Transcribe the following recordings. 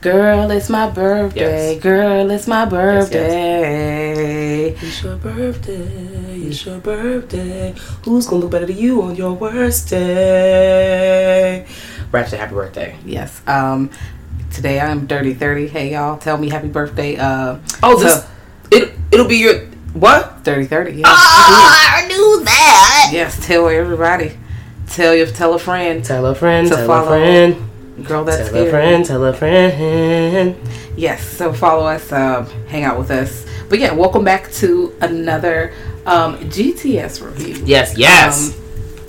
Girl, it's my birthday. Yes. Girl, it's my yes. birthday. It's your birthday. It's your birthday. Who's gonna look better than you on your worst day? Ratchet, happy birthday. Yes. Um, today I'm dirty thirty. Hey y'all, tell me happy birthday. Uh, Oh, this so- it it'll be your what? dirty thirty. Yes. I knew that. yes. Tell everybody. Tell your tell a friend. Tell a friend. To tell follow. a friend. Girl, that's Tell scary. a friend. Tell a friend. Yes. So follow us. Um, hang out with us. But yeah, welcome back to another um, GTS review. Yes. Yes.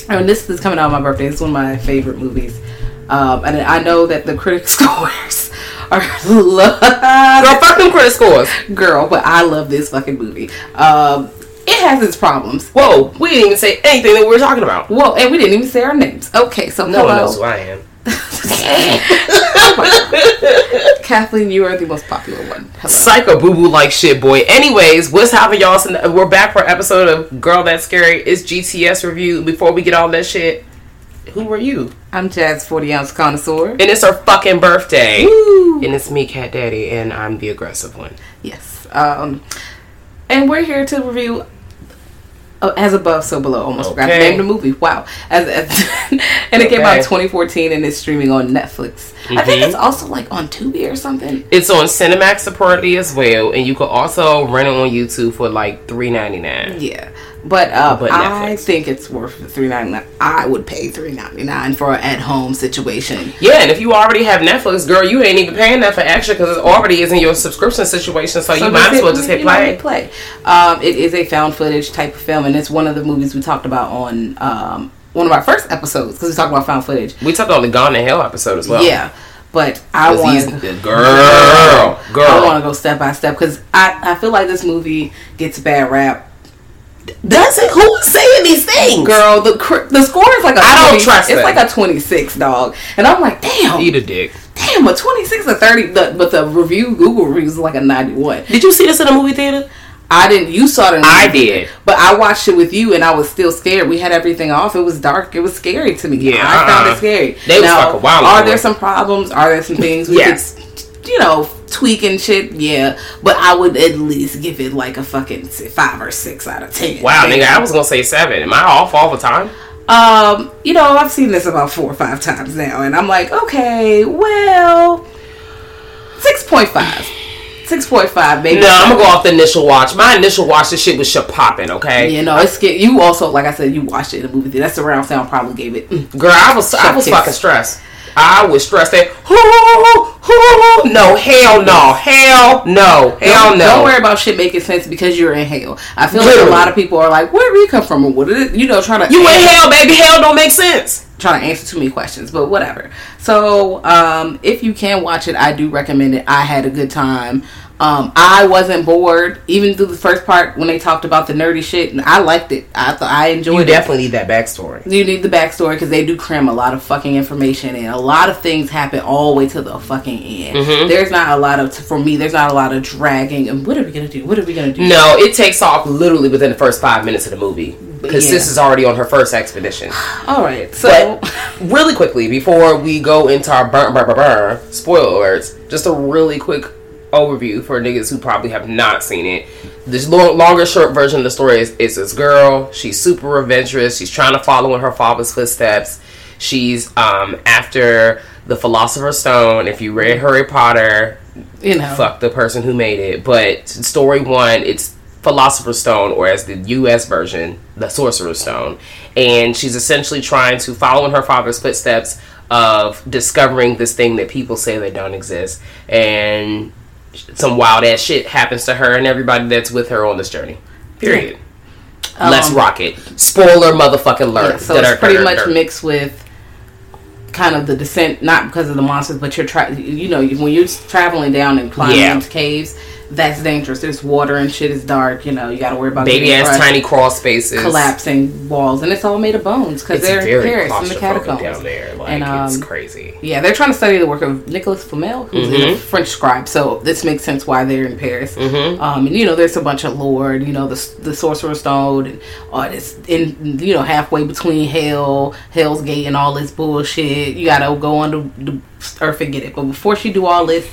Um, and this is coming out on my birthday. It's one of my favorite movies. Um, and I know that the critic scores are love. Girl, fuck them credit scores. Girl, but I love this fucking movie. Um, it has its problems. Whoa, we didn't even say anything that we were talking about. Whoa, and we didn't even say our names. Okay, so No one knows who I am. Kathleen, you are the most popular one. Hello. Psycho boo boo like shit, boy. Anyways, what's happening, y'all? So we're back for an episode of Girl That's Scary. It's GTS review. Before we get all that shit, who are you? I'm Jazz 40 ounce connoisseur. And it's her fucking birthday. Woo. And it's me, Cat Daddy, and I'm the aggressive one. Yes. Um, and we're here to review uh, As Above, So Below. Almost forgot to Okay. name the movie. Wow. As, as And it came out in 2014 and it's streaming on Netflix. I think it's also like on Tubi or something. It's on Cinemax separately as well, and you can also rent it on YouTube for like three ninety nine. Yeah. But, uh, But I think it's worth three ninety nine. I would pay three ninety nine for an at home situation. Yeah, and if you already have Netflix, girl, you ain't even paying that for extra because it already is in your subscription situation. So, you might as well just hit play. play. Um, it is a found footage type of film, and it's one of the movies we talked about on um, one of our first episodes because we talked about found footage. We talked on the Gone to Hell episode as well. Yeah, but I want girl, girl. I want to go step by step because I, I feel like this movie gets bad rap. Does it? Who is saying these things? Girl, the cr- the score is like a I don't 20 trust It's them. like a twenty six dog, and I'm like, damn, Eat a dick. damn, a twenty six or thirty. The, but the review Google reviews is like a ninety one. Did you see this in a movie theater? I didn't. You saw it. In the I movie, did. but I watched it with you, and I was still scared. We had everything off. It was dark. It was scary to me. Yeah, I found uh-uh. it scary. They was now, fucking wild Are on there some problems? Are there some things we Yes. could, you know, tweak and shit? Yeah, but I would at least give it like a fucking five or six out of ten. Wow, nigga, I was gonna say seven. Am I off all the time? Um, you know, I've seen this about four or five times now, and I'm like, okay, well, six point five. Six point five, maybe. No, I'm gonna go off the initial watch. My initial watch, this shit was shit popping. Okay, You know, it's. You also, like I said, you watched it in the movie theater. That's the round sound probably gave it. mm. girl, I was I was fucking stressed. I was stressed. That no, hell no, hell no, hell don't, no. Don't worry about shit making sense because you're in hell. I feel like a lot of people are like, "Where did we come from?" Or what did it? You know, trying to You in hell, baby. Hell don't make sense. trying to answer too many questions, but whatever. So, um, if you can watch it, I do recommend it. I had a good time. Um, I wasn't bored even through the first part when they talked about the nerdy shit. And I liked it. I thought I enjoyed You it. definitely need that backstory. You need the backstory because they do cram a lot of fucking information and a lot of things happen all the way to the fucking end. Mm-hmm. There's not a lot of, for me, there's not a lot of dragging. And what are we gonna do? What are we gonna do? No, it takes off literally within the first five minutes of the movie because Yeah. this is already on her first expedition. All right, so But really quickly, before we go into our burn, burn, burn, burn, spoiler alerts, just a really quick overview for niggas who probably have not seen it. This lo- longer, short version of the story is, is this girl. She's super adventurous. She's trying to follow in her father's footsteps. She's um, after the Philosopher's Stone. If you read Harry Potter, you know, fuck the person who made it. But story one, it's Philosopher's Stone, or as the U.S. version, the Sorcerer's Stone, and she's essentially trying to follow in her father's footsteps of discovering this thing that people say that don't exist, and some wild ass shit happens to her and everybody that's with her on this journey. Period. Let's um, rock it. Spoiler motherfucking alert. yeah, so it's pretty much mixed with kind of the descent, not because of the monsters, but you're trying. you know, when you're traveling down and climbing Yeah. caves, that's dangerous. There's water and shit is dark. You know, you got to worry about baby ass tiny crawl spaces. collapsing walls, and it's all made of bones because they're in Paris in the catacombs down there. Like And, it's um, crazy. Yeah, they're trying to study the work of Nicholas Flamel, who's Mm-hmm. a French scribe. So this makes sense why they're in Paris. Mm-hmm. Um, and you know, there's a bunch of lore. You know, the the Sorcerer's Stone, and all this in you know halfway between Hell, Hell's Gate, and all this bullshit. You gotta go under the earth and get it. But before she do all this,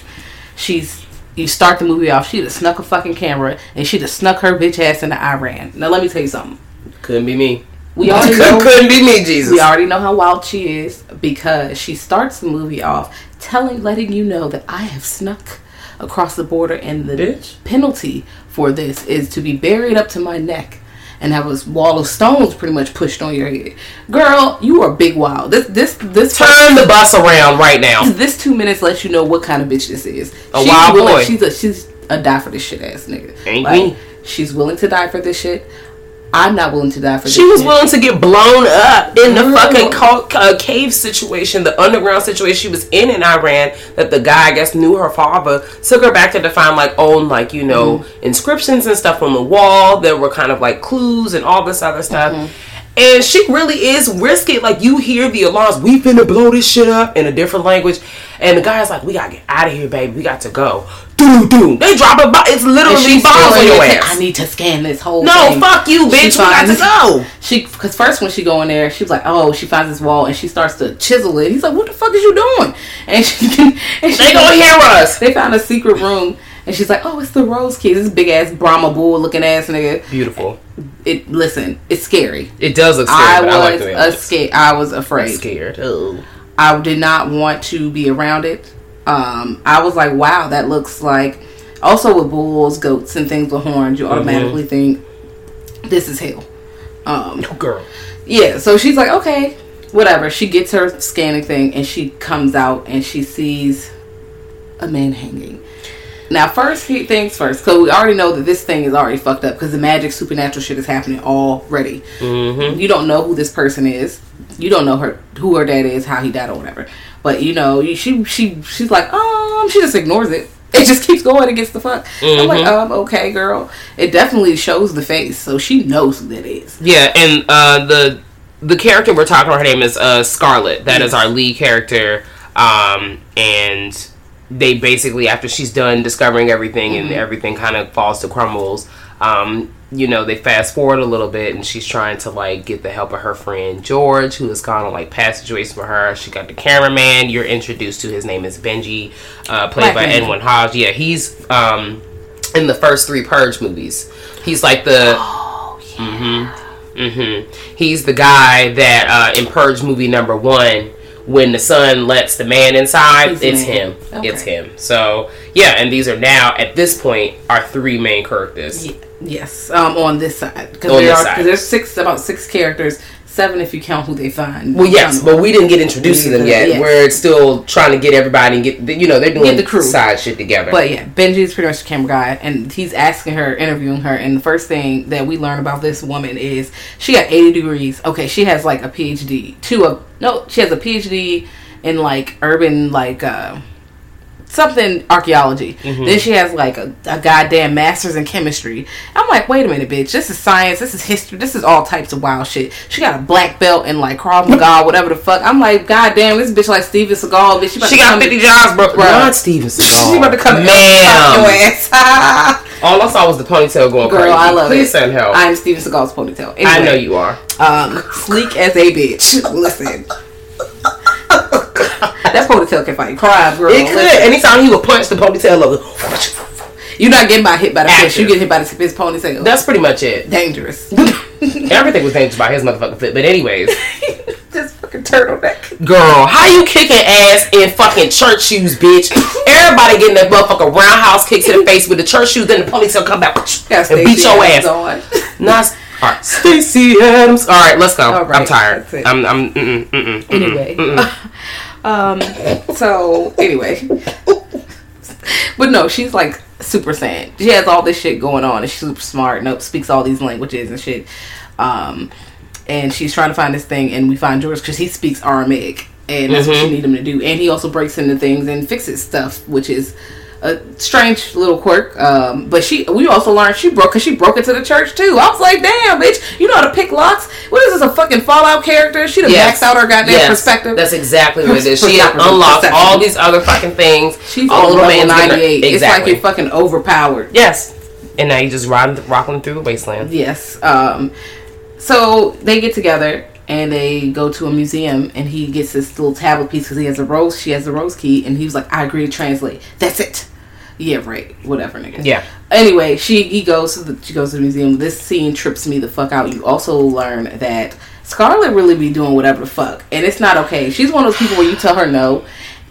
she's you start the movie off. She'd have snuck a fucking camera and she'd have snuck her bitch ass into Iran. Now let me tell you something. Couldn't be me. We already know Couldn't be me, Jesus. we already know how wild she is because she starts the movie off telling, letting you know that I have snuck across the border, and the Bitch. penalty for this is to be buried up to my neck and have a wall of stones pretty much pushed on your head. Girl, you are big wild. This this this Turn the bus around right now. this two minutes lets you know what kind of bitch this is. A she's wild willing, boy. She's a she's a die for this shit ass nigga. Ain't Like, me. She's willing to die for this shit. I'm not willing to die for this She was willing to get blown up in the fucking ca- uh, cave situation, the underground situation she was in in Iran. That the guy, I guess, knew her father. Took her back there to find like own like you know Mm-hmm. inscriptions and stuff on the wall. That were kind of like clues and all this other stuff. Mm-hmm. And she really is risky. Like you hear the alarms, we finna blow this shit up in a different language. And the guy's like, "We gotta get out of here, baby. We got to go." Doo doo. They drop a bomb. It's literally she's bombs on in your there, ass. I need to scan this whole No, thing. fuck you, She bitch. We got to go. She, because first when she go in there, she was like, "Oh," she finds this wall and she starts to chisel it. He's like, "What the fuck is you doing?" And she, and she They gonna hear us. They found a secret room, and she's like, "Oh, it's the Rose Key. This big ass Brahma bull looking ass nigga." Beautiful. It listen, it's scary. It does look scary. I but I like was the a looks. scared. I was afraid. scared. Oh. I did not want to be around it. Um, I was like, wow, that looks like. Also with bulls, goats, and things with horns, you automatically think this is hell. Um, Girl. yeah, so she's like, okay, whatever. She gets her scanning thing, and she comes out and she sees a man hanging. Now, first things first, because we already know that this thing is already fucked up because the magic supernatural shit is happening already. Mm-hmm. You don't know who this person is. You don't know her who her dad is, how he died, or whatever. But you know, she she she's like, um, she just ignores it. It just keeps going gets the fuck. I'm like, um, okay, girl. It definitely shows the face, so she knows who that is. Yeah, and uh, the the character we're talking about, her name is uh, Scarlet. That is our lead character. Um, and they basically, after she's done discovering everything and everything kind of falls to crumbles, um, you know, they fast forward a little bit and she's trying to like get the help of her friend George, who has gone on like past situations for her. She got the cameraman. You're introduced to his name is Benji, uh, played Black by Benji. Edwin Hodge. Yeah, he's um, in the first three Purge movies. He's like the Mm hmm Mm hmm. He's the guy that uh, in Purge movie number one, when the son lets the man inside, He's it's man. him. Okay. It's him. So yeah, and these are now at this point our three main characters. Ye- Yes, um, on this side because there are side. there's six about six characters, seven if you count who they find. Well, yes, but we didn't get introduced to them yet. Yes. We're still trying to get everybody and get the, you know they're doing Get the crew. side shit together. But yeah, Benji's pretty much the camera guy, and he's asking her, interviewing her, and the first thing that we learn about this woman is she got 80 degrees. Okay, she has like a PhD, two of no, she has a PhD in like urban like uh something archaeology. Mm-hmm. Then she has like a, a goddamn master's in chemistry. I'm like, wait a minute, bitch. This is science. This is history. This is all types of wild shit. She got a black belt in like Krav Maga, whatever the fuck. I'm like, goddamn, this bitch like Steven Seagal. Bitch, she, about She to got come- 50 jobs, bro. Bruh. Not Steven Seagal. She about to come and fuck your ass. All I saw was the ponytail going Girl, crazy. I love Please it. send help. I'm Steven Seagal's ponytail. Anyway, I know you are. Um, sleek as a bitch. Listen. That ponytail can fight crime, girl. It could. Listen. Anytime he would punch the ponytail over. You're not getting by hit by the fish. You get hit by the his ponytail. That's pretty much it. dangerous. Everything was dangerous by his motherfucking foot. But anyways, This fucking turtleneck. girl, how you kicking ass in fucking church shoes, bitch? Everybody getting that motherfucking roundhouse kick to the face with the church shoes, then the ponytail come back and beat your ass. on. Nice. All right, Stacy Adams. All right, let's go. Right, I'm tired. I'm. I'm. Mm-mm, mm-mm, Anyway. um. So anyway. But no, she's like super saiyan. She has all this shit going on, and she's super smart. Nope, speaks all these languages and shit. Um, and she's trying to find this thing, and we find George because he speaks Aramaic, and that's what she need him to do. And he also breaks into things and fixes stuff, which is a strange little quirk. Um, but she, we also learned she broke because she broke into the church too. I was like, damn, bitch, you know how to pick locks? What is this? A fucking Fallout character? She'd have Yes. maxed out her goddamn Yes. perspective. That's exactly what it is. She unlocked all these other fucking things. She's all on the level man's gonna- 98. It's like you're fucking overpowered. yes. And now you just riding, rocking through the wasteland. Yes. Um, so they get together and they go to a museum and he gets this little tablet piece because he has a rose. She has a rose key and he was like, "I agree to translate." That's it. Yeah, right. Whatever, nigga. Yeah. Anyway, she he goes to the she goes to the museum. This scene trips me the fuck out. You also learn that Scarlett really be doing whatever the fuck, and it's not okay. She's one of those people where you tell her no,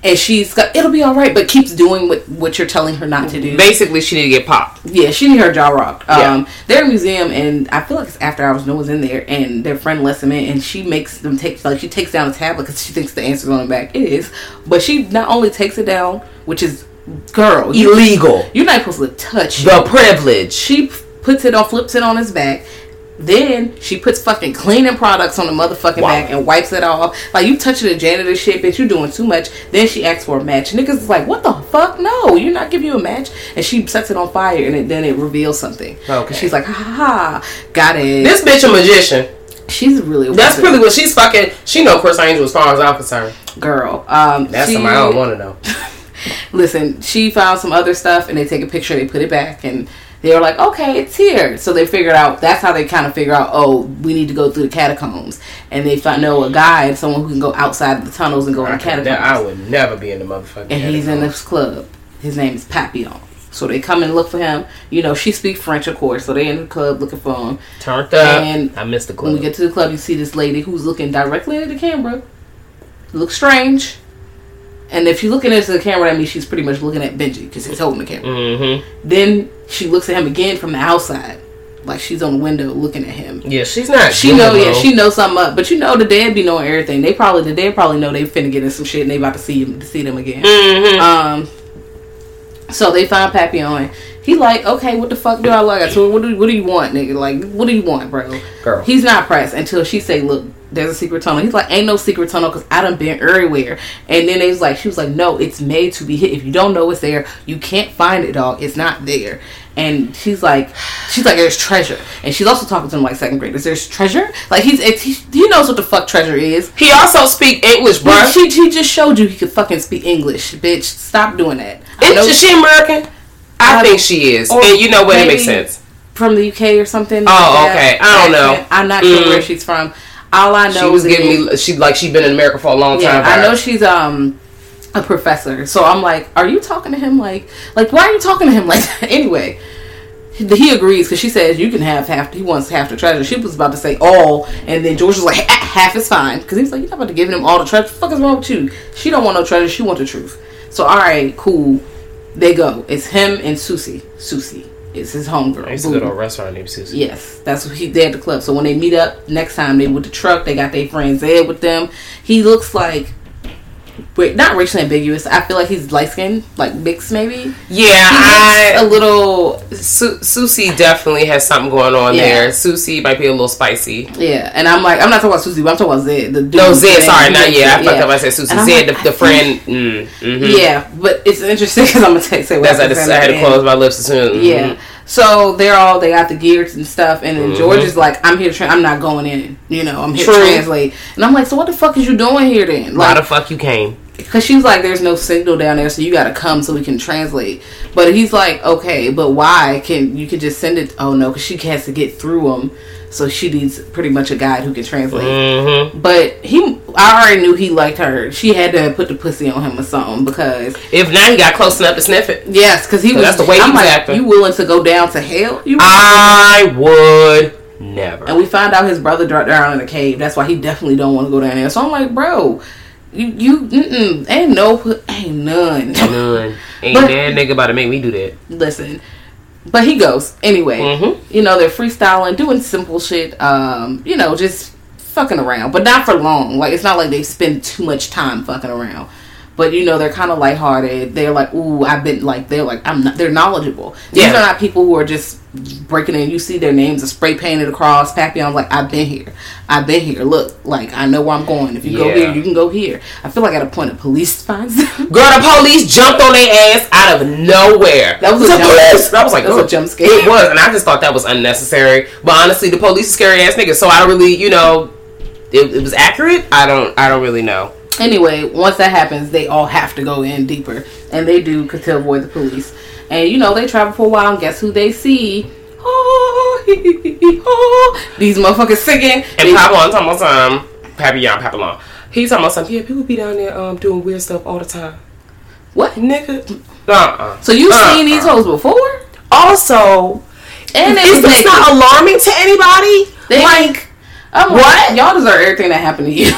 and she's got it'll be all right, but keeps doing what what you're telling her not to do. Basically, she need to get popped. Yeah, she need her jaw rocked. Um, They're in a museum, and I feel like it's after hours. No one's in there, and their friend lets them in, and she makes them take like she takes down the tablet because she thinks the answer's on the back. It is, but she not only takes it down, which is girl, you, Illegal. you're not supposed to touch. The privilege. She puts it on, flips it on his back. Then she puts fucking cleaning products on the motherfucking Wow. back and wipes it off. Like you touching the janitor shit, bitch. You doing too much. Then she asks for a match. Niggas is like, what the fuck? No, you're not giving you a match. And she sets it on fire, and it, then it reveals something. Okay. She's like, ha ha ha, got it. This bitch a magician. she's really a That's really what she's fucking. She know Criss Angel as far as I'm concerned. girl. Um, That's she- something I don't want to know. listen, she found some other stuff and they take a picture, they put it back, and they were like, okay, it's here. So they figured out, that's how they kind of figure out, oh, we need to go through the catacombs. And they found, know a guide, someone who can go outside of the tunnels and go in the catacombs. I would never be in the motherfucking. and he's in this club. His name is Papillon. So they come and look for him. You know, she speaks French, of course. So they in the club looking for him. turned up. And I missed the club. When we get to the club, you see this lady who's looking directly into the camera. Looks strange. And if she's looking into the camera, that means she's pretty much looking at Benji because he's holding the camera. mm-hmm. Then she looks at him again from the outside, like she's on the window looking at him. Yeah, she's not. She know, yeah, she knows something up. But you know, the dad be knowing everything. They probably, the dead probably know they finna get in some shit, and they about to see him, to see them again. Mhm. Um, so they find Papillon. He like, okay, what the fuck do I like? I told her, what do what do you want, nigga? Like, what do you want, bro? Girl. He's not pressed until she say, look, there's a secret tunnel. He's like, ain't no secret tunnel because I done been everywhere. And then they was like, she was like, no, it's made to be hit. If you don't know it's there, you can't find it, dog. It's not there. And she's like, she's like, there's treasure. And she's also talking to him like second graders. There's treasure. Like he's, it's, he, he knows what the fuck treasure is. He also speak English, bro. She, she just showed you he could fucking speak English, bitch. Stop doing that. Is she American? I I- think she is. and you know what? It makes sense. from the UK or something. Oh, like okay. I don't know. I'm not sure Mm. where she's from. All I know She was giving me. She like she been in America for a long yeah, time. I know she's um a professor. So I'm like, are you talking to him like like why are you talking to him like that? anyway? He agrees because she says you can have half. He wants half the treasure. She was about to say all, and then George was like, "Ah, half is fine because he's like, you're not about to give him all the treasure. What the fuck is wrong with you? She don't want no treasure. She want the truth. So all right, cool. They go. It's him and Susie. Susie is his homegirl. I used to go to a restaurant named Susie. Yes, that's what he they at the club. So when they meet up next time, they with the truck. They got their friends Zed with them. He looks like but not racially ambiguous. I feel like he's light skinned, like mixed maybe. Yeah, I a little Su- Susie definitely has something going on Yeah. there. Susie might be a little spicy. yeah, and I'm like I'm not talking about Susie, but I'm talking about Zed. The dude No, Zed. Sorry, not yeah. I fucked yeah. up. I said Susie. Zed, like, the, the friend. Mm, mhm. Yeah, but it's interesting because I'm gonna say say what That's I, just, I had to close my lips as soon. Yeah. So they're all they got the gears and stuff, and then George Mhm. is like, "I'm here to. Tra- I'm not going in. You know, I'm here True. to translate." And I'm like, "So what the fuck is you doing here then?" Why the fuck you came? because she was like, "There's no signal down there, so you got to come so we can translate." But he's like, "Okay, but why? Can you can just send it? Oh no, because she has to get through them, so she needs pretty much a guide who can translate." Mm-hmm. But he, I already knew he liked her. She had to put the pussy on him or something because If not, he got close enough to sniff it. yes, because he was. That's the way he I'm was like, acting. You willing to go down to hell? You I would never. And we find out his brother dropped down in a cave. That's why he definitely don't want to go down there. So I'm like, bro, you you ain't no ain't none. None. Ain't But- that nigga about to make me do that. Listen, but he goes anyway. Mhm. You know they're freestyling, doing simple shit. Um, you know, just fucking around, but not for long. Like it's not like they spend too much time fucking around. But you know they're kind of lighthearted. They're like, "Ooh, I've been like." They're like, "I'm not." They're knowledgeable. These Yeah. are not people who are just breaking in. You see their names are spray painted across. Papillon's like, "I've been here. I've been here. Look, like I know where I'm going. If you go here, you can go here." I feel like at a point, the police finds them. Girl, the police jumped on their ass out of nowhere. That was a the jump- police. I was like, that was a oh, jump scare. It was, and I just thought that was unnecessary. But honestly, the police is scary ass niggas, so I don't really, you know, it, it was accurate. I don't, I don't really know. Anyway, once that happens, they all have to go in deeper, and they do to avoid the police. And you know, they travel for a while, and guess who they see? Oh, oh, these motherfuckers singing. And They- talking about some Papillon, Papillon. He's talking about something. Yeah, people be down there um doing weird stuff all the time. what? Nigga. Uh-uh. So you Uh-uh. seen these hoes before? Also, And is this not alarming to anybody? They- like, I'm What? Like, y'all deserve everything that happened to you.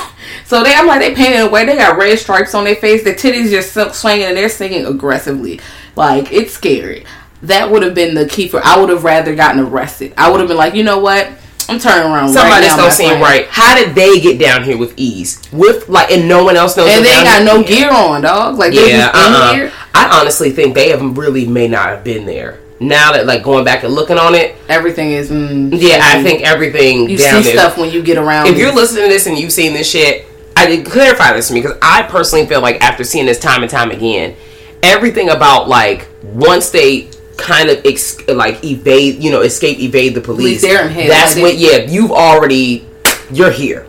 So they, I'm like, they painted away. They got red stripes on their face. Their titties just swinging, and they're singing aggressively. Like it's scary. That would have been the key for. I would have rather gotten arrested. I would have been like, you know what? I'm turning around. somebody's right now, gonna seem right. How did they get down here with ease? With like, and no one else knows. And ain't got no here? gear on, dog. Like Yeah, uh-uh. here. I honestly think they have really may not have been there. Now that like going back and looking on it, Everything is. Mm, yeah, I think everything you down see there. stuff when you get around. if you're listening to this and you've seen this shit, I did clarify this to me because I personally feel like after seeing this time and time again, everything about like once they kind of ex- like evade, you know, escape, evade the police. they're in hell, That's like they- yeah, you've already, you're here.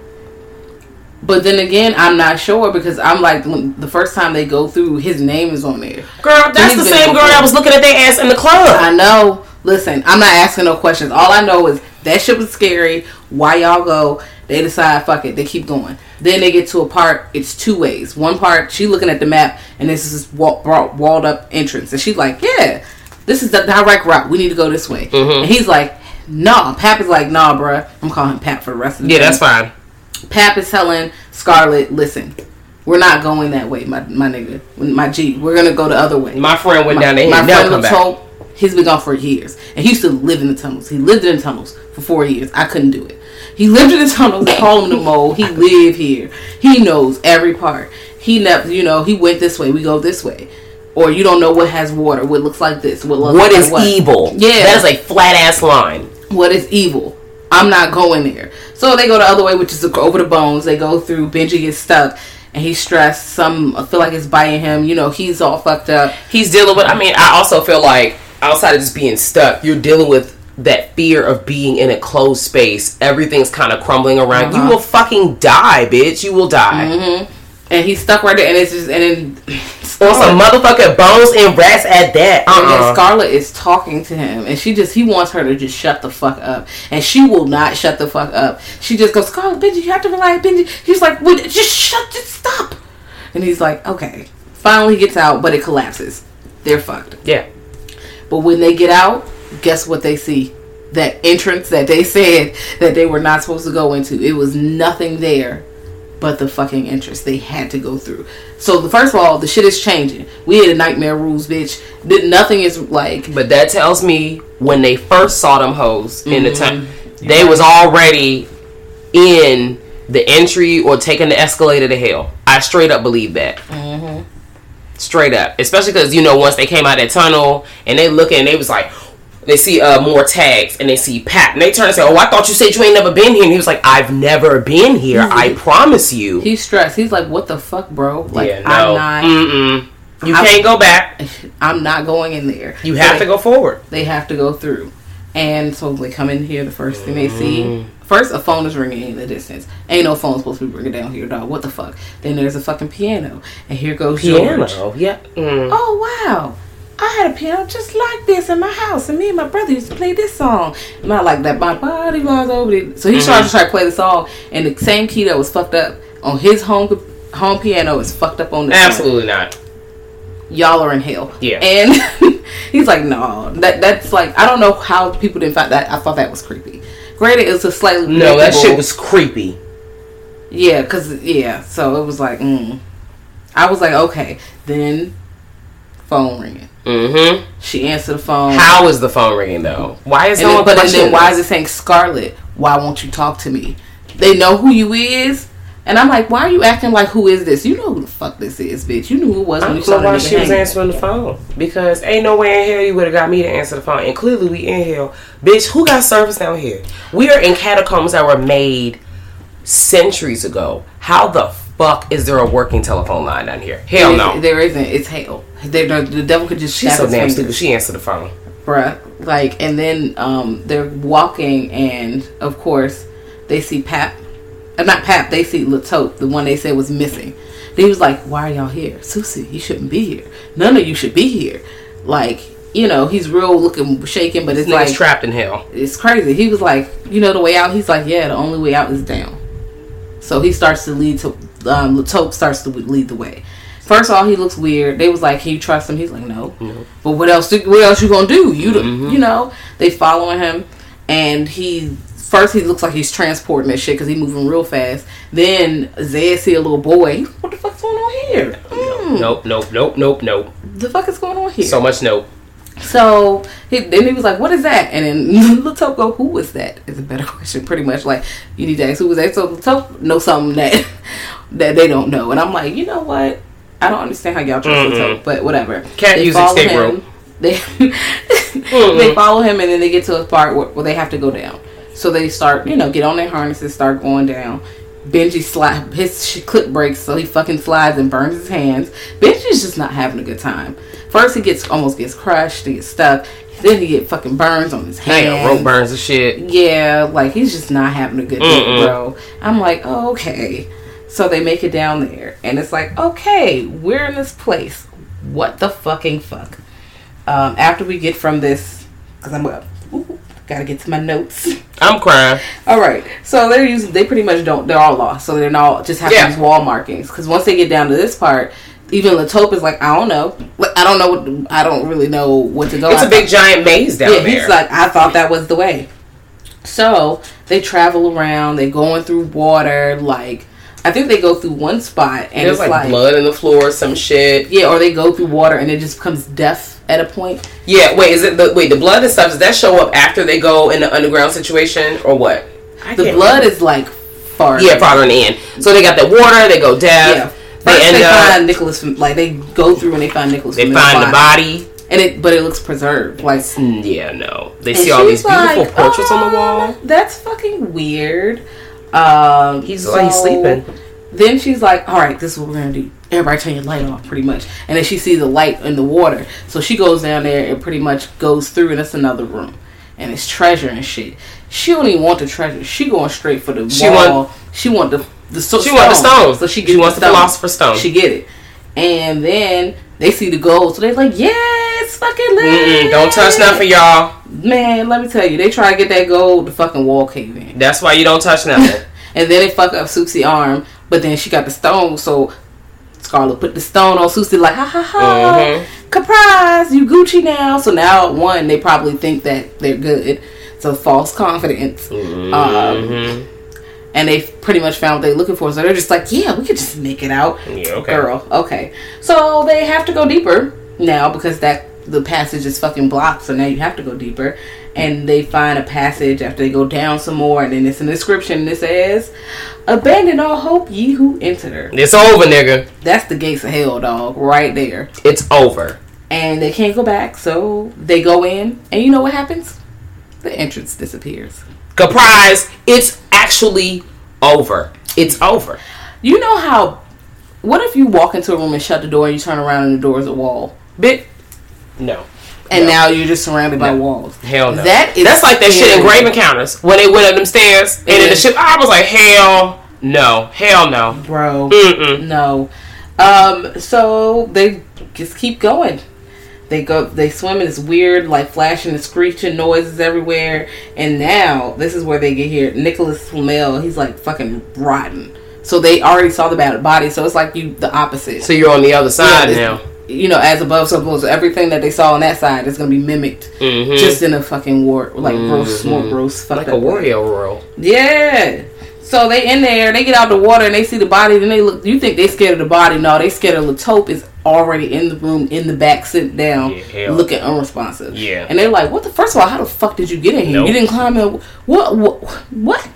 But then again, I'm not sure because I'm like when the first time they go through, his name is on there. Girl, that's the same girl that was looking at their ass in the club. I know. Listen, I'm not asking no questions. All I know is that shit was scary. Why y'all go? They decide, fuck it. They keep going. Then they get to a part. It's two ways. One part, she looking at the map, and this is this wall, walled up entrance, and she's like, "Yeah, this is the direct route. We need to go this way." Mm-hmm. And he's like, "Nah." Pap is like, "Nah, bruh. I'm calling him Pap for the rest of the Yeah, day. that's fine. Pap is telling Scarlett, "Listen, we're not going that way, my my nigga, my G. We're gonna go the other way." My friend went my, down there. My friend come back. told he's been gone for years, and he used to live in the tunnels. He lived in the tunnels for four years. I couldn't do it. He lived in the tunnels. Call him the mole. He lived here. He knows every part. He never, you know, he went this way. We go this way. Or you don't know what has water. What looks like this. What looks What like is what. evil? Yeah. that is a flat ass line. What is evil? I'm not going there. So they go the other way, which is over the bones. They go through. Benji gets stuck, and he's stressed. Some I feel like it's biting him. You know, he's all fucked up. he's dealing with. I mean, I also feel like outside of just being stuck, you're dealing with that fear of being in a closed space. Everything's kind of crumbling around. Uh-huh. You will fucking die, bitch. You will die. Mm-hmm. and he's stuck right there, and it's just and then On some motherfucking bones and rats at that. And Uh-uh. Scarlett is talking to him, and she just he wants her to just shut the fuck up, and she will not shut the fuck up. She just goes, Scarlett, Benji, you have to relax, Benji. He's like, Wait, just shut, just stop. And he's like, okay. Finally, he gets out, but it collapses. They're fucked. Yeah. But when they get out, guess what they see? That entrance that they said that they were not supposed to go into. It was nothing there but the fucking entrance they had to go through. So the first of all, the shit is changing. We had a nightmare rules, bitch. Th- Nothing is like But that tells me when they first saw them hoes in the time, Mm-hmm. they was already in the entry or taking the escalator to hell. I I straight up believe that. Mm-hmm. Straight up, especially because you know once they came out that tunnel and they look and they was like, they see uh, more tags and they see Pat and they turn and say, "Oh, I thought you said you ain't never been here." And he was like, "I've never been here. I promise you." He's stressed. He's like, "What the fuck, bro? Like, yeah, I'm not. Mm-mm. You I- can't go back. I'm not going in there. You have to go forward. They have to go through, and so they come in here. The first thing they see, Mm. first a phone is ringing in the distance. Ain't no phone supposed to be ringing down here, dog. What the fuck? Then there's a fucking piano, and here goes George. Piano. Yeah. Mm. Oh wow. I had a piano just like this in my house, and me and my brother used to play this song. And I like that. My body was over there. So he started to try to play the song, and the same key that was fucked up on his home home piano is fucked up on one. Absolutely not. Y'all are in hell. Yeah. And he's like, no, that that's like I don't know how people didn't find that. I thought that was creepy. Granted, it's a slightly No, that shit was creepy. yeah, cause yeah. So it was like, mm. I was like, okay. Then phone ringing. Mm-hmm. She answered the phone. How is the phone ringing though? Why is And someone then, but then why is it saying Scarlett? Why won't you talk to me? They know who you is, and I'm like, why are you acting like who is this? You know who the fuck this is, bitch. You knew who it was I when you don't know saw the why nigga she was answering the phone. Because ain't no way in hell you would have got me to answer the phone. And clearly we in hell. Bitch, who got service down here? We are in catacombs that were made centuries ago. How the fuck is there a working telephone line down here? Hell There no. There isn't. It's hell. There- the, the devil could just She's so damn stupid. She answered the phone. bruh. Like, and then um, they're walking, and of course, they see Pap. Uh, not Pap. They see La Taupe, the one they said was missing. He was like, "Why are y'all here, Susie? You shouldn't be here. None of you should be here." Like, you know, he's real looking shaking, but it's like trapped in hell. it's crazy. He was like, you know, the way out. He's like, yeah, the only way out is down. So he starts to lead to um, La Taupe starts to lead the way. First of all, he looks weird. They was like, "Can you trust him?" He's like, "No." But what else? What else you gonna do? You, don't you know? They following him, and he first he looks like he's transporting that shit because he's moving real fast. Then Zed see a little boy. What the fuck's going on here? Mm, Nope, nope, nope, nope, nope. the fuck is going on here? So much nope. So he, then he was like, "What is that?" And then La Taupe go, "Who was that?" Is a better question. Pretty much like you need to ask who was that. So La Taupe know something that that they don't know, and I'm like, you know what? I don't understand how y'all trust mm-hmm. La Taupe, but whatever. Can't They use follow escape him. rope. They they mm-hmm. follow him, and then they get to a part where, where they have to go down. So they start, you know, get on their harnesses, start going down. Benji slide his clip breaks, so he fucking slides and burns his hands. Benji's just not having a good time. First, he gets almost gets crushed, he gets stuck. Then he get fucking burns on his hand. Damn, rope burns and shit. Yeah, like he's just not having a good day, bro. I'm like, oh, okay. So they make it down there, and it's like, okay, we're in this place. What the fucking fuck? Um, after we get from this, because I'm uh, ooh, gotta get to my notes. I'm crying. All right, so they're using. They pretty much don't. They're all lost, so they're not just have Yeah. these wall markings. Because once they get down to this part, even La Taupe is like, I don't know. I don't know. What, I don't really know what to go. It's I a big giant maze down yeah, there. he's like, I thought that was the way. So they travel around. They going through water. Like I think they go through one spot and There's it's like, like, blood in the floor, some shit. yeah, or they go through water and it just becomes death at a point. Yeah, wait, is it the wait the blood and stuff? Does that show up after they go in the underground situation or what? I The blood remember. is like far. yeah farther in the end. So they got the water. They go death. yeah. They end they up. find Nicholas. From, like they go through and they find Nicholas. They find the body. and it but it looks preserved. Like Mm, Yeah, no. They see all these beautiful like, portraits on the "Uh, wall. That's fucking weird. Um, He's like he's sleeping. Then she's like, "All right, this is what we're gonna do. Everybody turn your light off, pretty much." And then she sees the light in the water, so she goes down there and pretty much goes through, and it's another room, and it's treasure and shit. She don't even want the treasure. She going straight for the She wall. want- she want the the so- She wants the stones. So she, She wants the philosopher's stone. She get it, and then they see the gold, so they're like, "Yeah, it's fucking lit." Mm-mm, don't touch nothing, y'all. Man, let me tell you, they try to get that gold, the fucking wall cave in. That's why you don't touch nothing. And then they fuck up Susie's arm, but then she got the stone, so Scarlet put the stone on Susie like, ha ha ha, Mhm. surprise, you Gucci now. So now, one, they probably think that they're good. So false confidence. Mm-hmm. Um, and they pretty much found what they're looking for. So they're just like, yeah, we could just make it out. Yeah, okay. Girl, okay. So they have to go deeper now because that the passage is fucking blocked. So now you have to go deeper. and they find a passage after they go down some more, and then it's an inscription that says, "Abandon all hope, ye who enter. It's over, nigga. That's the gates of hell, dog, right there. It's over. And they can't go back, so they go in, and you know what happens? The entrance disappears. Surprise! It's actually over. It's over. You know how? What if you walk into a room and shut the door, and you turn around and the door is a wall, bit, No. and No. now you're just surrounded by walls. Hell no. That is That's like that shit in. Grave Encounters when they went up them stairs and then the shit. I was like, hell no, hell no. bro. Mm-mm. No. Um. So they just keep going. They go. They swim in this weird, like flashing and screeching noises everywhere. And now this is where they get here. Nicholas Flamel. He's like fucking rotten. So they already saw the bad body. So it's like you the opposite. So you're on the other side Yeah, now. You know, as above, so below. So everything that they saw on that side is gonna be mimicked, Mhm. just in a fucking war, like gross, more gross, Like a. Wario roll. Yeah. So they in there, they get out the water and they see the body. Then they look. You think they scared of the body? No, they scared of La Taupe is already in the room in the back, sitting down, Yeah, looking unresponsive. Yeah. And they're like, "What the? First of all, how the fuck did you get in here? Nope. You didn't climb in. What? What? What?"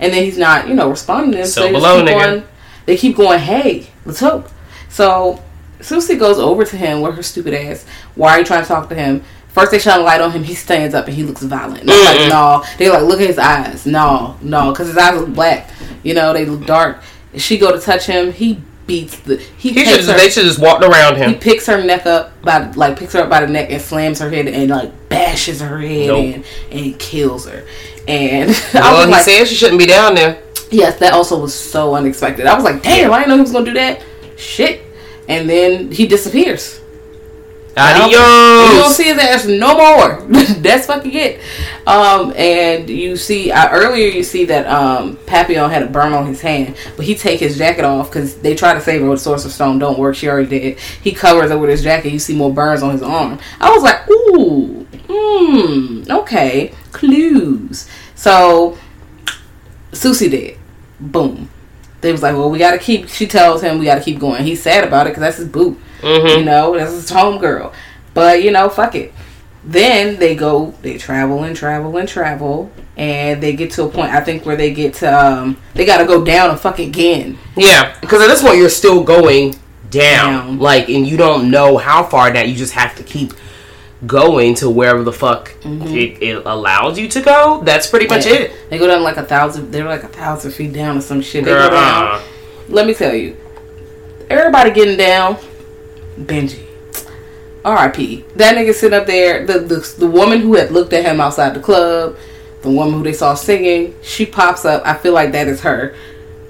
And then he's not, you know, responding to them. So they below, keep nigga. going- they keep going, "Hey, La Taupe." So Susie goes over to him with her stupid ass. Why are you trying to talk to him? First they shine a light on him. He stands up and he looks violent. And I'm like, no. They like look at his eyes. No, no, because his eyes look black. You know, they look dark. She go to touch him. He beats the. He, He should. her. They should just walked around him. He picks her neck up by like picks her up by the neck and slams her head and like bashes her head Nope. in and kills her. And I Well, was he like, said she shouldn't be down there. Yes, that also was so unexpected. I was like, damn, I didn't know he was gonna do that. Shit. And then he disappears. Adios. You don't see his ass no more. That's fucking it. Um, and you see uh, earlier you see that um, Papillon had a burn on his hand, but he take his jacket off because they try to save her with Sorcerer's Stone. Don't work. She already did. He covers her with his jacket. You see more burns on his arm. I was like, ooh, hmm, okay, clues. So Susie did. Boom. They was like, well, we gotta keep. She tells him we gotta keep going. He's sad about it because that's his boot. You know, that's his home girl. But you know, fuck it. Then they go, they travel and travel and travel, and they get to a point. I think where they get to, um, they gotta go down a fucking again. Yeah, because at this point you're still going down, Down. like, and you don't know how far down. You just have to keep going to wherever the fuck it, it allows you to go. That's pretty much Yeah. it. They go down like a thousand. They're like a thousand feet down or some shit. They Girl, go down. Let me tell you, everybody getting down. Benji. R.I.P. That nigga sitting up there. The, the the woman who had looked at him outside the club, the woman who they saw singing, she pops up. I feel like that is her.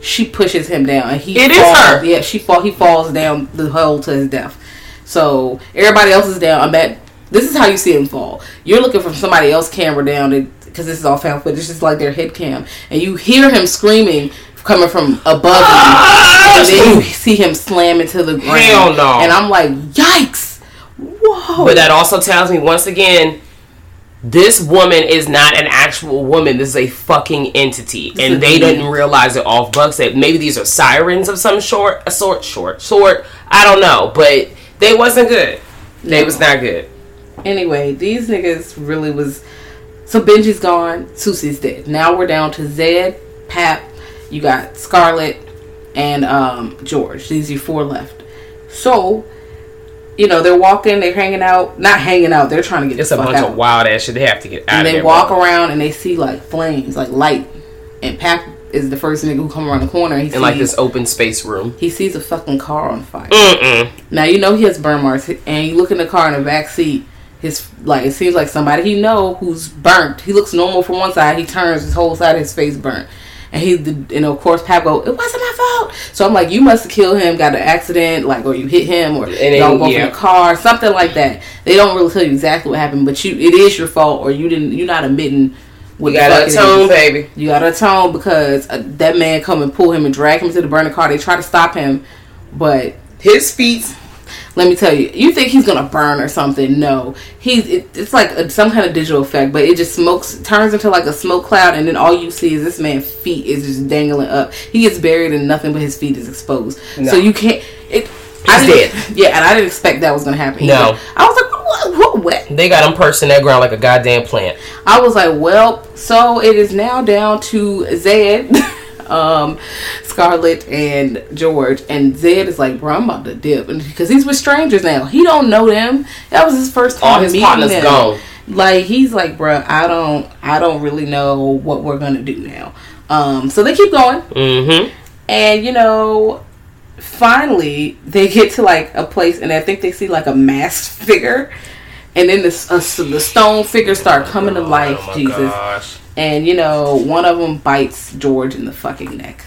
She pushes him down, and he It is falls. her. Yeah, she fall. He falls down the hole to his death. So everybody else is down. I'm at. This is how you see him fall. You're looking from somebody else camera down because this is all found footage. It's just like their head cam, and you hear him screaming coming from above you, ah! and then you see him slam into the ground. Hell no. And I'm like, yikes! Whoa! But that also tells me once again, this woman is not an actual woman. This is a fucking entity, is and they didn't realize it off books that maybe these are sirens of some sort, a sort, short, sort. I don't know, but they wasn't good. They No. was not good. Anyway, these niggas really was. So Benji's gone. Susie's dead. Now we're down to Zed, Pap. You got Scarlet, and um, George. These are your four left. So, you know they're walking. They're hanging out. Not hanging out. They're trying to get It's a bunch out. of wild ass shit. They have to get out and they walk around and they see like flames, like light. And Pap is the first nigga who come around the corner. And he in like this open space room. He sees a fucking car on fire. Mm-mm. Now you know he has burn marks, and you look in the car in the back seat. His like it seems like somebody he know who's burnt. He looks normal from one side. He turns his whole side of his face burnt, and he and of course Pap go, it wasn't my fault. So I'm like, you must have killed him, got an accident, like or you hit him, or y'all both yeah. in the car, something like that. They don't really tell you exactly what happened, but you it is your fault, or you didn't. You're not admitting. What You the got fuck to atone, baby. You got to atone because uh, that man come and pull him and drag him to the burning car. They try to stop him, but His feet. Let me tell you, you think he's gonna burn or something? No, he's it, it's like a, some kind of digital effect, but it just smokes, turns into like a smoke cloud, and then all you see is this man's feet is just dangling up. He gets buried and nothing but his feet is exposed. No. So you can't. It, I didn't- Yeah, and I didn't expect that was gonna happen. No. either. I was like, what, what wet. They got him perched in that ground like a goddamn plant. I was like, well, so it is now down to Zed, um, Scarlett, and George. And Zed is like, bro, I'm about to dip. Because he's with strangers now. He don't know them. That was his first time All his partners them. gone. Like, he's like, bro, I don't, I don't really know what we're to do now. Um, so they keep going. Mm-hmm. And, you know, finally they get to like a place and I think they see like a masked figure. And then the, uh, the stone figures start coming to life, Oh my Jesus. gosh. And you know, one of them bites George in the fucking neck.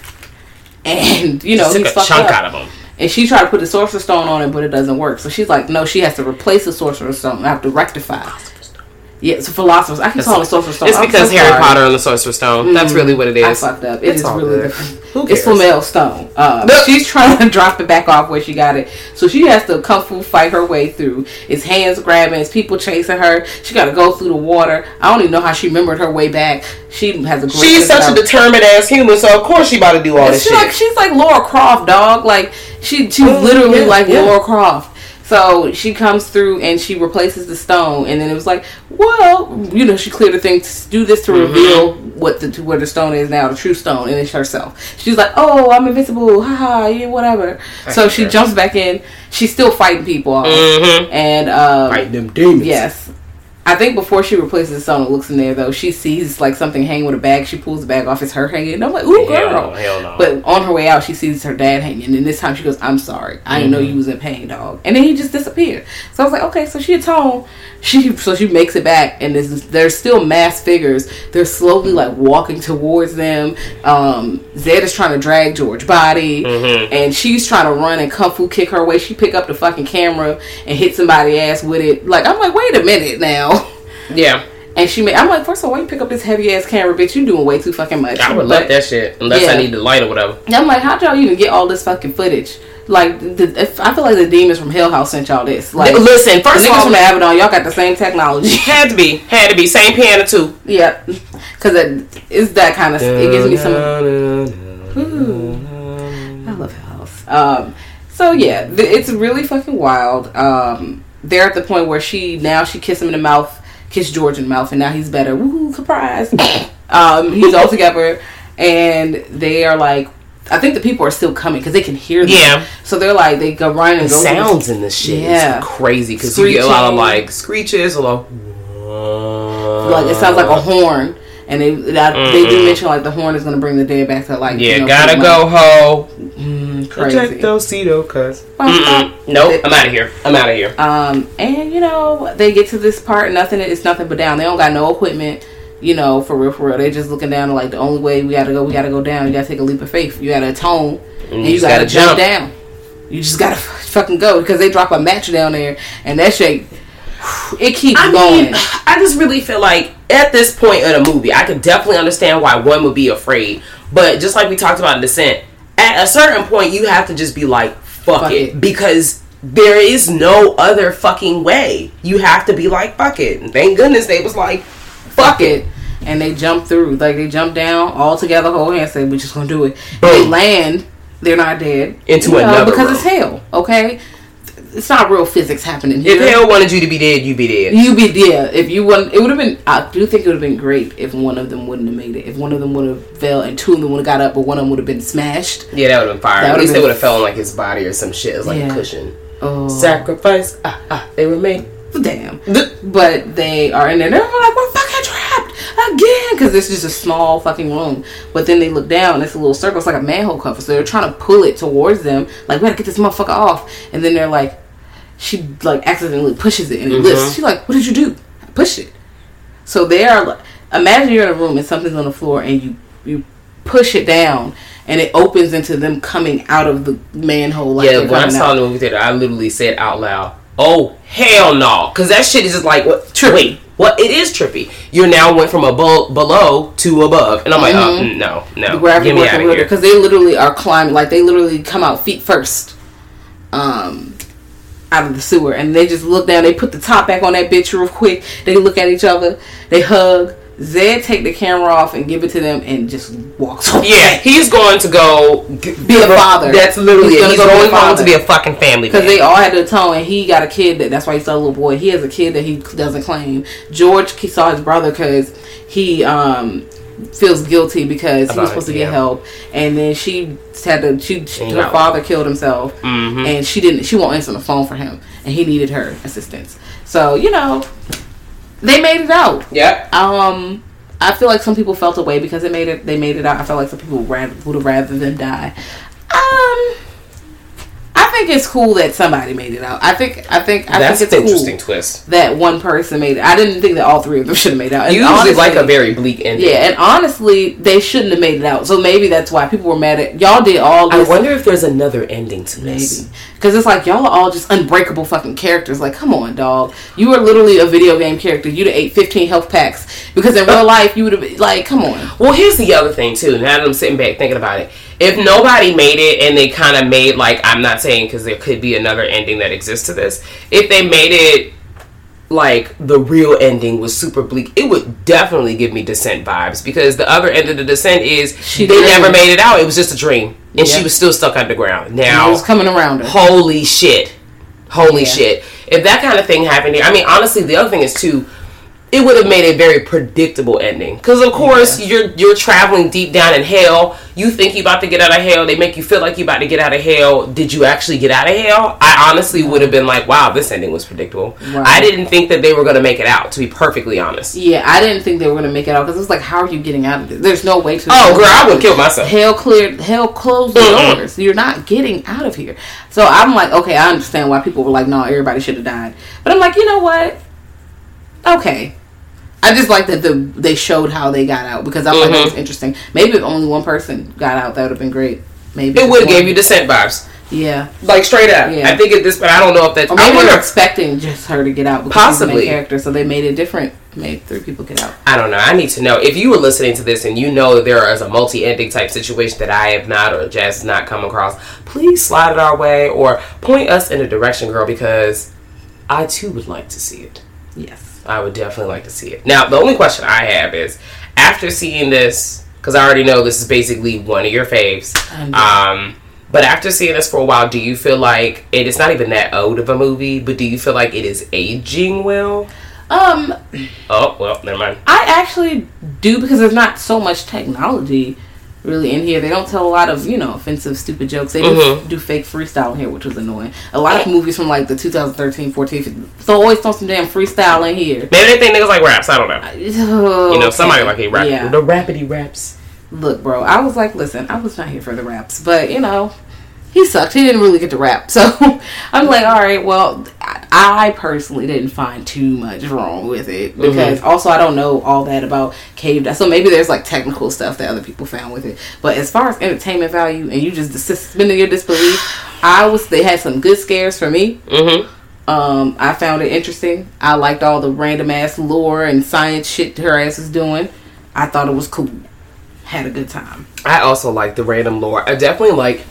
And you know, he's a fucked chunk up. out of him. And she tried to put the sorcerer stone on it, but it doesn't work. So she's like, no, she has to replace the sorcerer stone. I have to rectify. Yeah, it's a philosopher's. I keep calling it sorcerer's stone. It's I'm because so Harry sorry. Mm-hmm. Potter and the Sorcerer's Stone. That's really what it I fucked up. It It's is really good. the, Who it's cares? Flamel Stone. Uh, she's trying to drop it back off where she got it, so she has to kung fu fight her way through. It's hands grabbing, it's people chasing her. She got to go through the water. I don't even know how she remembered her way back. She has a. She's such a determined ass human, so of course she about to do all this She's shit. like she's like Laura Croft, dog. Like she she's Oh, literally yeah, like yeah. Laura Croft. So she comes through and she replaces the stone, and then it was like, well, you know, she cleared the thing to do this to Mm-hmm. reveal what the where the stone is now, the true stone, and it's herself. She's like, oh, I'm invincible, haha, yeah, whatever. so she jumps back in. She's still fighting people off, Mhm. and um, Fighting them demons. Yes. I think before she replaces the and looks in there though, she sees like something hanging with a bag. She pulls the bag off. It's her hanging. And I'm like, ooh, Hell girl. no, hell no. But on her way out, she sees her dad hanging. And this time she goes, I'm sorry. I didn't know Mm-hmm. you was in pain, dog. And then he just disappeared. So I was like, okay, so she atoned. She so she makes it back, and there's there's still mass figures. They're slowly like walking towards them. Um, Zed is trying to drag George body, Mm-hmm. and she's trying to run and kung fu kick her way. She pick up the fucking camera and hit somebody ass with it. Like I'm like, wait a minute now. Yeah. And she made. I'm like, first of all, why you pick up this heavy ass camera, bitch? You doing way too fucking much. I would But- love that shit. Unless Yeah. I need the light or whatever. I'm like, how'd y'all even get all this fucking footage? Like, the, if, I feel like the demons from Hell House sent y'all this. Like, Listen, first of all. from the Abaddon, y'all got the same technology. had to be, had to be same piano too. yeah, because it, it's that kind of. It gives me some. I love Hell House. Um, so yeah, th- it's really fucking wild. Um, they're at the point where she now she kissed him in the mouth, kissed George in the mouth, and now he's better. Woohoo! Surprise! um, he's all together, and they are like. I think the people are still coming because they can hear them. Yeah. So they're like they go running. and The go. sounds in this shit Yeah. is crazy because you get a lot of like screeches, a lot. like it sounds like a horn, and they that, they do mention like the horn is going to bring the dead back to life. Yeah, you know, gotta go, ho. Much. Crazy. Protect those Cedo cuz. Bum, Nope, I'm out of here. I'm out of here. Um, and you know, they get to this part, nothing it's nothing but down. They don't got no equipment, you know, for real, for real. They just looking down like the only way we gotta go, we gotta go down. You gotta take a leap of faith. You gotta atone, and, you you, just gotta, gotta jump jump. down. You just gotta fucking go because they drop a match down there, and that shit, it keeps I going. mean, I just really feel like at this point in a movie, I could definitely understand why one would be afraid. But just like we talked about in Descent, at a certain point, you have to just be like, fuck, Fuck it. it. Because there is no other fucking way. You have to be like, fuck it. And thank goodness they was like, fuck it. And they jump through, like they jump down all together, whole hand, say, "We just gonna do it." They land, they're not dead Into You know, another because room. it's hell. Okay, it's not real physics happening here. if hell wanted you to be dead, you'd be dead. You'd be dead. If you wouldn't, it would have been. I do think it would have been great if one of them wouldn't have made it. If one of them would have fell and two of them would have got up, but one of them would have been smashed. Yeah, that would have been fire. At least they would have fell on like his body or some shit as like Yeah. a cushion. Oh, Sacrifice. Ah, ah, they were made. damn! But they are in there. They're like, "We're fucking trapped again," because it's just a small fucking room. But then they look down. It's a little circle. It's like a manhole cover. So they're trying to pull it towards them. Like, we gotta get this motherfucker off. And then they're like, she like accidentally pushes it and it lifts. She's like, "What did you do?" I pushed it. So they are. like- Imagine you're in a room and something's on the floor and you you push it down and it opens into them coming out of the manhole. Like yeah, when I saw out. the movie theater, I literally said out loud, "Oh hell no!" Because that shit is just like, what? Wait, what? It is trippy. You now went from above, below to above, and I'm like, oh mm, no, no, the get me out of here. because they literally are climbing like they literally come out feet first um out of the sewer and they just look down they put the top back on that bitch real quick they look at each other they hug Zed take the camera off and give it to them and just walks away. Yeah, he's going to go g- Be a father. That's literally He's it. gonna He's go going home to be a fucking family Because they all had to atone, and he got a kid. That that's why he's a little boy. He has a kid that he doesn't claim. George he saw his brother because he um feels guilty because he was supposed it, to get yeah. help, and then she had to. She, she her father killed himself, Mm-hmm. and she didn't. She won't answer the phone for him, and he needed her assistance. So you know, they made it out. Yeah. Um, I feel like some people felt away because it made it. They made it out. I felt like some people would have rather them die. Um, I think it's cool that somebody made it out. I think. I think. I That's think an it's interesting twist. that one person made it. I didn't think that all three of them should have made it out. And You usually honestly- like a very bleak ending. yeah, and honestly, they shouldn't have made it out. So maybe that's why people were mad at y'all. Did all I wonder if there's another ending to this. Maybe. Because it's like y'all are all just unbreakable fucking characters. Like, come on, dog. You are literally a video game character. You'd have ate 15 health packs. Because in real life, you would have like, come on. Well, here's the other thing too. Now that I'm sitting back thinking about it, if nobody made it and they kind of made like I'm not saying because there could be another ending that exists to this. If they made it like the real ending was super bleak, it would definitely give me Descent vibes because the other end of the Descent is She they never made it out. It was just a dream, and Yeah. she was still stuck underground. It Now was coming around her. holy shit holy Yeah. shit if that kind of thing happened here i mean honestly the other thing is too it would have made a very predictable ending because of course you're you're traveling deep down in hell you think you're about to get out of hell they make you feel like you're about to get out of hell did you actually get out of hell i honestly would have been like wow this ending was predictable Right. i didn't think that they were going to make it out to be perfectly honest Yeah, I didn't think they were going to make it out. Because it was like, how are you getting out of this? There's no way to. oh girl i would kill myself Hell cleared. Hell closed the doors. You're not getting out of here. So I'm like, okay, I understand why people were like, no, everybody should have died. But I'm like, you know what? Okay. I just like that the they showed how they got out because I thought that was mm-hmm. interesting. Maybe if only one person got out, that would have been great. Maybe it would have gave you descent vibes yeah. like straight up Yeah. i think at this but i don't know if that's Or I maybe wonder were if- expecting just her to get out because she's Possibly. character, so they made it different. Made three people get out. I don't know. I need to know. If you were listening to this and you know there is a multi ending type situation that I have not or Jazz has not come across, please slide it our way or point us in a direction, girl, because I too would like to see it. Yes. I would definitely like to see it. Now, the only question I have is after seeing this, because I already know this is basically one of your faves. Um, but after seeing this for a while, do you feel like it is not even that old of a movie, but do you feel like it is aging well? Um, Oh, well, never mind. I actually do because there's not so much technology really in here. They don't tell a lot of you know offensive, stupid jokes. They do, Mhm. do fake freestyle in here, which was annoying. A lot of movies from like the 2013, 14, so always throw some damn freestyle in here. Maybe they think niggas like raps. I don't know. Oh, You know, somebody like a rap. Yeah. The rapidy raps. Look, bro, I was like, listen, I was not here for the raps, but you know, he sucked. He didn't really get to rap, so I'm like, all right, well, I, personally didn't find too much wrong with it because also I don't know all that about cave. So maybe there's like technical stuff that other people found with it, but as far as entertainment value and you just suspending your disbelief, I was they had some good scares for me. Mm-hmm. Um, I found it interesting. I liked all the random ass lore and science shit her ass is doing. I thought it was cool. Had a good time. I also like the random lore. I definitely like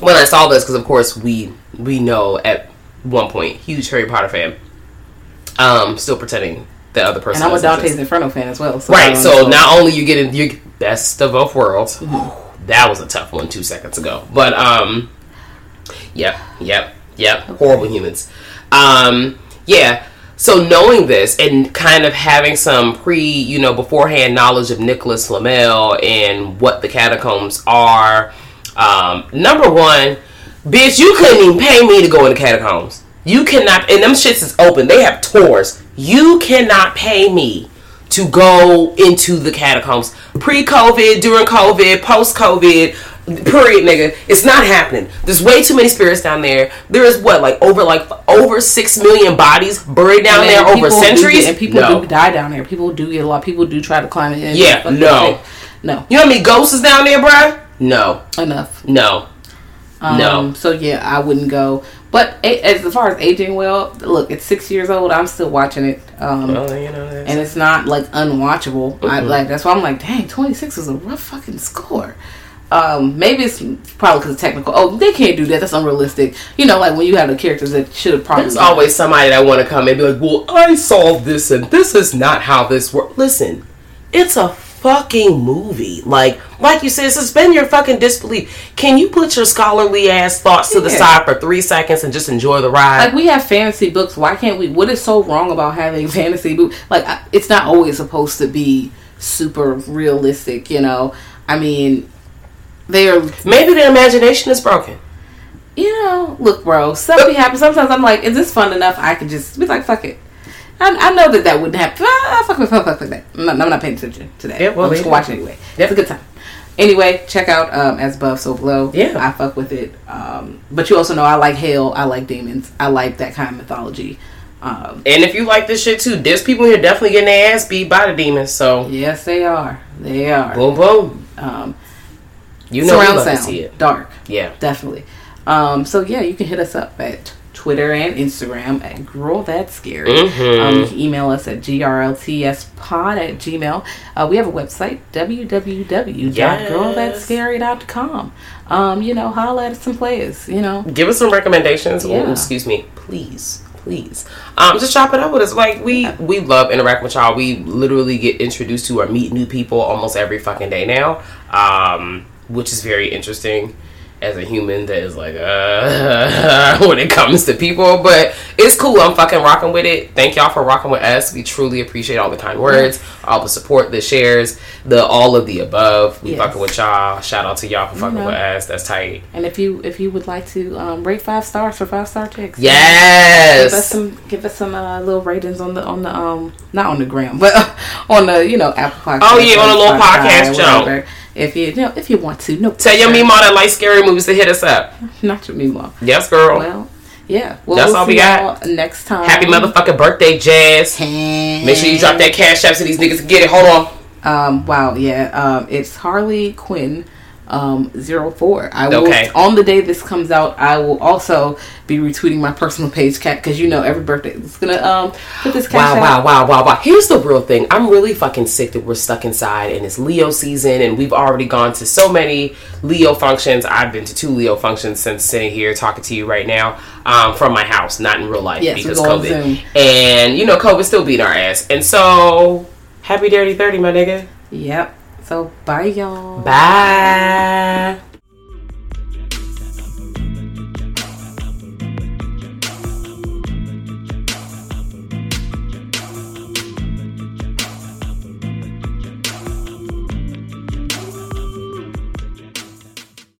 when I saw this because, of course, we we know at one point huge Harry Potter fan. Um, still pretending the other person. And I'm a Dante's. Inferno fan as well. So Right. um, So not only you getting your best of both worlds. That was a tough one two seconds ago. But um, yep, yep, yep. Horrible humans. Um, yeah. So knowing this and kind of having some pre, you know, beforehand knowledge of Nicholas Flamel and what the catacombs are. Um, number one, bitch, you couldn't even pay me to go in the catacombs. You cannot, and them shits is open. They have tours. You cannot pay me to go into the catacombs. Pre-COVID, during COVID, post-COVID, period, nigga. It's not happening. There's way too many spirits down there. There is what, like over like over six million bodies buried down there over centuries. get- and people no. do die down there. People do get a lot. People do try to climb it. in. Yeah, no. no, You know how many ghosts is down there, bruh? No, enough. no, Um, no. So yeah, I wouldn't go. But as far as aging well, look, it's six years old. I'm still watching it. Um, Well, you know, and it's not like unwatchable. I Mhm. like that's why I'm like, dang, 26 is a rough fucking score. Um, maybe it's probably because of technical. Oh, they can't do that. That's unrealistic. You know, like when you have the characters that should have probably. There's always somebody that want to come and be like, "Well, I solved this, and this is not how this works." Listen, it's a fucking movie. Like, like you said, suspend your fucking disbelief. Can you put your scholarly ass thoughts to the side for three seconds and just enjoy the ride? like we have fantasy books. Why can't we? What is so wrong about having fantasy books? Like I- it's not always supposed to be super realistic. You know, I mean, they are. Maybe their imagination is broken. You know, look, bro. Be happening. Sometimes I'm like, is this fun enough? I could just be like, fuck it. I, I know that that wouldn't happen. Ah, fuck, fuck, fuck, fuck, fuck that. I'm not, I'm not paying attention to that. Yeah, well, I'm just gonna watch it anyway. It's a good time. Anyway, check out um, As Above, So Below. Yeah. I fuck with it. Um, but you also know I like hell. I like demons. I like that kind of mythology. Um, And if you like this shit too, there's people here definitely getting their ass beat by the demons. So yes, they are. They are. boom, boom. Um, You know surround sound, see it. dark. Yeah. definitely. Um, so yeah, you can hit us up at Twitter and Instagram at Girl That's Scary. Mhm. Um, you can email us at grltspod at gmail. Uh, we have a website www.girlthatscary.com. Um, you know, holla at some players. You know, Give us some recommendations. Yeah. Ooh, excuse me, please, please. Um, just chop it up with us. Like we we love interacting with y'all. We literally get introduced to or meet new people almost every fucking day now, um, which is very interesting. As a human that is like uh when it comes to people, but it's cool. I'm fucking rocking with it. Thank y'all for rocking with us. We truly appreciate all the kind words, all the support, the shares, the all of the above. We Yes. fucking with y'all. Shout out to y'all for fucking know. with us. That's tight. and if you if you would like to um, rate five stars for five star chicks, Yes. give us some give us some uh, little ratings on the on the um not on the gram but on the you know Apple Podcast. Oh, yeah, on a little podcast jump. If you, you know if you want to, no. Tell your. Mima that like scary movies to hit us up. not your Mimo. Yes, girl. Well, yeah. Well, That's we'll all we got. Next time. Happy motherfucking birthday, Jazz. Make sure you drop that cash app so these niggas can get it. Hold on. Um. Wow. Yeah. Um. It's Harley Quinn. Um. Zero four. I will. Okay. On the day this comes out, I will also be retweeting my personal page, cat, because you know every birthday it's gonna um put this Wow, out. wow, wow, wow, wow. Here's the real thing. I'm really fucking sick that we're stuck inside and it's Leo season and we've already gone to so many Leo functions. I've been to two Leo functions since sitting here talking to you right now um, from my house, not in real life Yes, because we go on COVID. And, you know, COVID still beating our ass. And so, happy Dirty 30, my nigga. Yep. So bye, y'all. Bye.